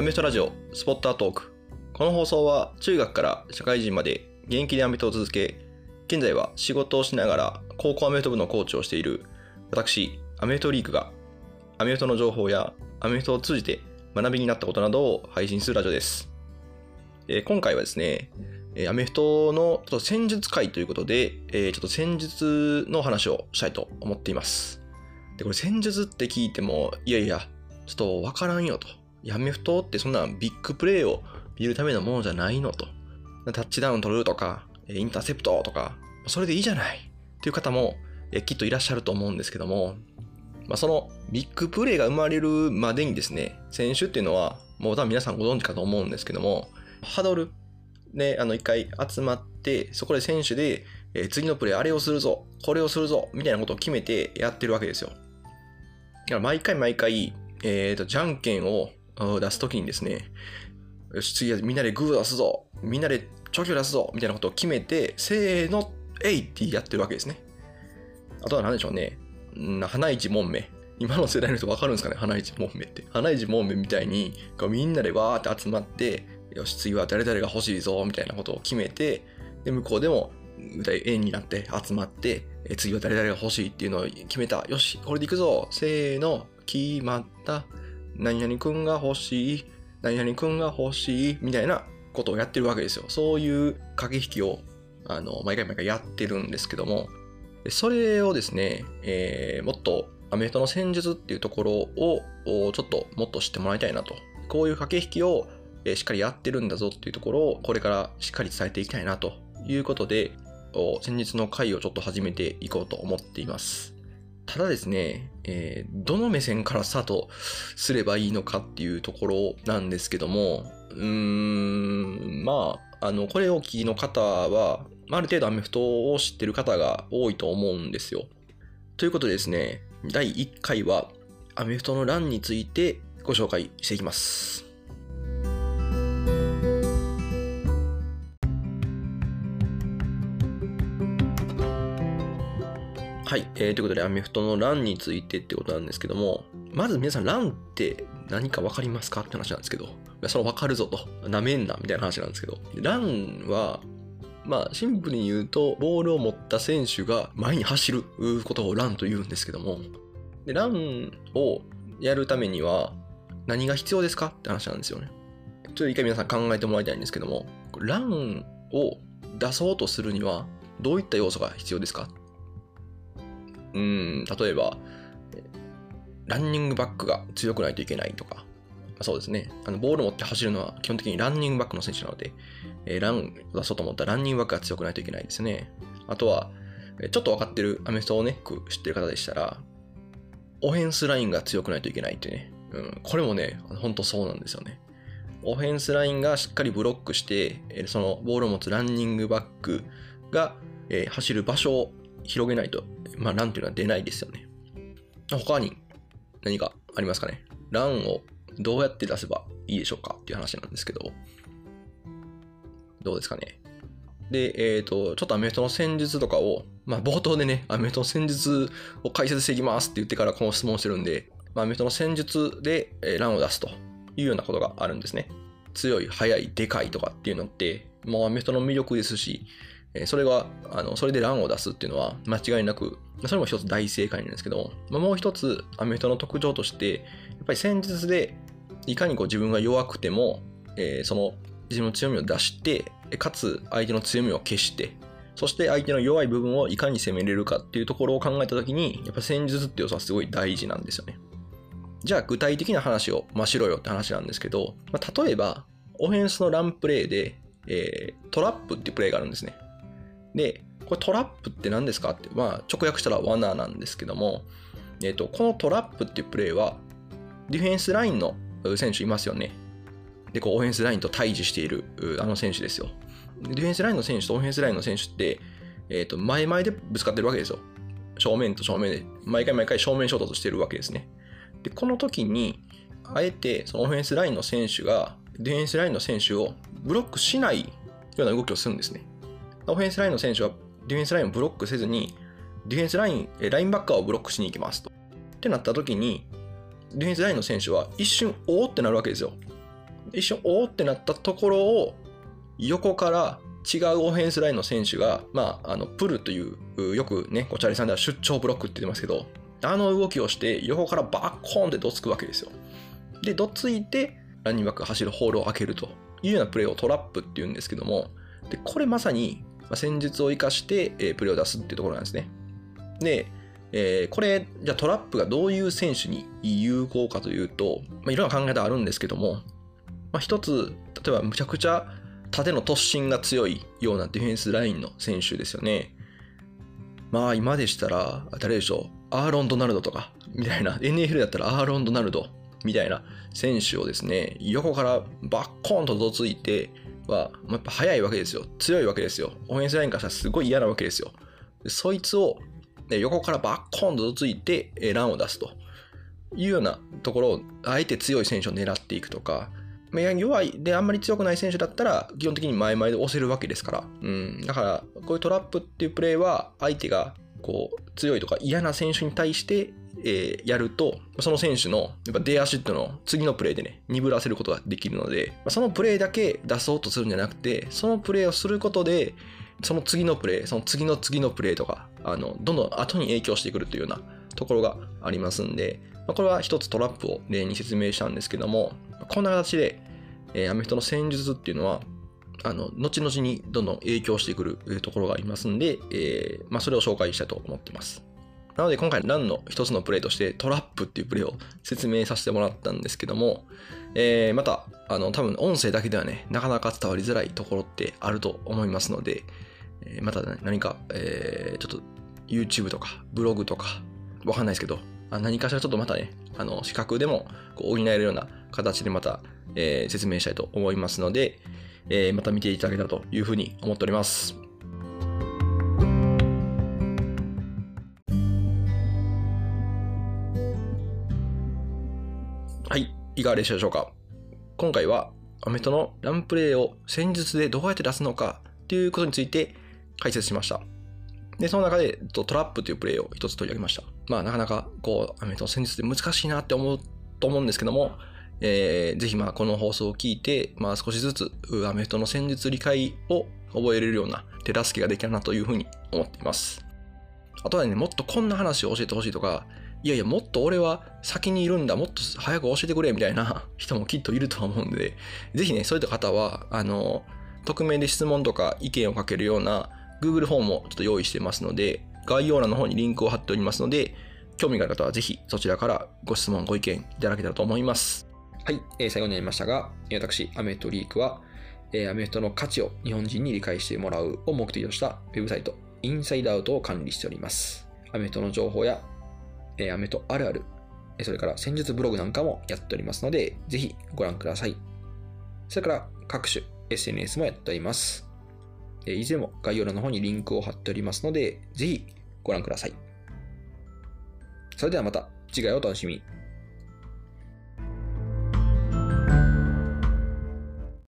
アメフトラジオスポッタートーク。この放送は中学から社会人まで現役でアメフトを続け、現在は仕事をしながら高校アメフト部のコーチをしている私、アメフトリークがアメフトの情報やアメフトを通じて学びになったことなどを配信するラジオです。えー今回はですね、アメフトのちょっと戦術会ということで、えーちょっと戦術の話をしたいと思っています。で、これ戦術って聞いても、いやいや、ちょっとわからんよと。やアメフトってそんなビッグプレーを見るためのものじゃないのと。タッチダウン取るとか、インターセプトとか、それでいいじゃないっていう方も、きっといらっしゃると思うんですけども、まあ、そのビッグプレーが生まれるまでにですね、選手っていうのは、もう多分皆さんご存知かと思うんですけども、ハドル、ね、あの一回集まって、そこで選手で、次のプレーあれをするぞ、これをするぞ、みたいなことを決めてやってるわけですよ。だから毎回毎回、えーと、じゃんけんをうん出すときにですね、よし、次はみんなでグー出すぞ、みんなでチョキを出すぞ、みたいなことを決めて、せーの、えいってやってるわけですね。あとは何でしょうね。うん花一門目。今の世代の人分かるんですかね花一門目って。花一門目みたいに、こうみんなでわーって集まって、よし、次は誰々が欲しいぞ、みたいなことを決めて、で、向こうでも、円になって集まって、次は誰々が欲しいっていうのを決めた。よし、これで行くぞ。せーの、決まった。何々くんが欲しい。何々くんが欲しい。みたいなことをやってるわけですよ。そういう駆け引きを、あの、毎回毎回やってるんですけども、それをですね、えーもっとアメフトの戦術っていうところをちょっともっと知ってもらいたいなと。こういう駆け引きを、しっかりやってるんだぞっていうところをこれからしっかり伝えていきたいなということで、先日の回をちょっと始めていこうと思っています。ただですね、えーどの目線からスタートすればいいのかっていうところなんですけども、うーん、まあ、あの、これをお聞きの方は、ある程度アメフトを知ってる方が多いと思うんですよ。ということでですね、第1回はアメフトの欄についてご紹介していきます。はい、えーということでアメフトの欄についてってことなんですけども、まず皆さん欄って何か分かりますかって話なんですけど、その分かるぞと、なめんなみたいな話なんですけど、欄はまあ、シンプルに言うと、ボールを持った選手が前に走ることをランと言うんですけども、でランをやるためには何が必要ですかって話なんですよね。ちょっと一回皆さん考えてもらいたいんですけども、ランを出そうとするにはどういった要素が必要ですかうん、例えば、ランニングバックが強くないといけないとか、そうですね。あのボール持って走るのは基本的にランニングバックの選手なので、えーランを出そうと思ったらランニングバックが強くないといけないですね。あとは、ちょっと分かってるアメフトをね、知ってる方でしたら、オフェンスラインが強くないといけないってね。うん、これもね、本当そうなんですよね。オフェンスラインがしっかりブロックして、そのボールを持つランニングバックが、えー走る場所を広げないと、まあ、ランっていうのは出ないですよね。他に何かありますかね？ランをどうやって出せばいいでしょうかっていう話なんですけど、どうですかね？で、えっ、と、ちょっとアメフトの戦術とかを、まあ、冒頭でね、アメフトの戦術を解説していきますって言ってからこの質問してるんで、まあ、アメフトの戦術で、えーランを出すというようなことがあるんですね。強い、速い、でかいとかっていうのって、もうアメフトの魅力ですし、えそれが、あの、それでランを出すっていうのは間違いなく、それも一つ大正解なんですけど、まあもう一つアメフトの特徴として、やっぱり戦術でいかにこう自分が弱くても、えーその自分の強みを出して、かつ相手の強みを消して、そして相手の弱い部分をいかに攻めれるかっていうところを考えたときに、やっぱ戦術って要素はすごい大事なんですよね。じゃあ具体的な話を、まあ、しろよって話なんですけど、まあ、例えば、オフェンスのランプレーで、えートラップっていうプレーがあるんですね。で、これトラップって何ですかって、まあ、直訳したら罠なんですけども、えっ、と、このトラップっていうプレーは、ディフェンスラインの選手いますよね。で、こう、オフェンスラインと対峙しているあの選手ですよ。ディフェンスラインの選手とオフェンスラインの選手って、えっ、と、前々でぶつかってるわけですよ。正面と正面で、毎回毎回正面衝突してるわけですね。で、この時に、あえて、そのオフェンスラインの選手が、ディフェンスラインの選手をブロックしないような動きをするんですね。オフェンスラインの選手はディフェンスラインをブロックせずに、ディフェンスライン、ラインバッカーをブロックしに行きますと。ってなった時に、ディフェンスラインの選手は一瞬、おーってなるわけですよ。一瞬、おーってなったところを、横から違うオフェンスラインの選手が、まあ、あの、プルという、よくね、こチャリさんでは出張ブロックって言ってますけど、あの動きをして、横からバッコーンってどつくわけですよ。で、どついて、ランニングバックが走るホールを開けるというようなプレーをトラップっていうんですけども、で、これまさに、まあ戦術を生かして、えープレーを出すっていうところなんですね。で、えーこれ、じゃあトラップがどういう選手に有効かというと、まあ、いろんな考え方あるんですけども、まあ、一つ、例えばむちゃくちゃ縦の突進が強いようなディフェンスラインの選手ですよね。まあ今でしたら、誰でしょう、アーロン・ドナルドとか、みたいな、NFL だったらアーロン・ドナルドみたいな選手をですね、横からバッコーンとどついては、まあやっぱ速いわけですよ。強いわけですよ。オフェンスラインからしたらすごい嫌なわけですよ。でそいつをね横からバッコンとどついて、えーランを出すというようなところを、あえて強い選手を狙っていくとか、まあ弱いであんまり強くない選手だったら基本的に前々で押せるわけですから、うん、だからこういうトラップっていうプレーは相手がこう強いとか嫌な選手に対して、えーやるとその選手のやっぱ出足っていうの次のプレーでね鈍らせることができるのでそのプレーだけ出そうとするんじゃなくてそのプレーをすることでその次のプレーその次の次のプレーとかあのどんどん後に影響してくるというようなところがありますんで、まあこれは一つトラップを例に説明したんですけどもこんな形で、えーアメフトの戦術っていうのはあの後々にどんどん影響してくるところがありますんで、えーまあ、それを紹介したいと思ってます。なので今回ランの一つのプレーとしてトラップっていうプレーを説明させてもらったんですけども、えーまたあの多分音声だけではねなかなか伝わりづらいところってあると思いますので、えーまた、ね、何か、えーちょっと YouTube とかブログとかわかんないですけどあ何かしらちょっとまたねあの視覚でもこう補えるような形でまた、えー説明したいと思いますので、えーまた見ていただけたらというふうに思っております。はい、いかがでしたでしょうか？今回はアメフトのランプレーを戦術でどうやって出すのか？っていうことについて解説しました。で、その中でトラップというプレーを一つ取り上げました。まあなかなかこう、アメフトの戦術で難しいなって思うと思うんですけども、えーぜひまあこの放送を聞いて、まあ少しずつアメフトの戦術理解を覚えれるような手助けができたなというふうに思っています。あとはね、もっとこんな話を教えてほしいとか、いやいや、もっと俺は先にいるんだ、もっと早く教えてくれみたいな 人もきっといると思うんで、ぜひね、そういった方は、あの、匿名で質問とか意見をかけるような Google フォームをちょっと用意してますので、概要欄の方にリンクを貼っておりますので、興味がある方はぜひそちらからご質問、ご意見いただけたらと思います。はい、えー最後になりましたが、私、アメフトリークは、えーアメフトの価値を日本人に理解してもらうを目的としたウェブサイト、インサイドアウトを管理しております。アメフトの情報や、えーアメトあるある、それから戦術ブログなんかもやっておりますので、ぜひご覧ください。それから各種 SNS もやっております。えーいずれも概要欄の方にリンクを貼っておりますので、ぜひご覧ください。それではまた次回お楽しみに。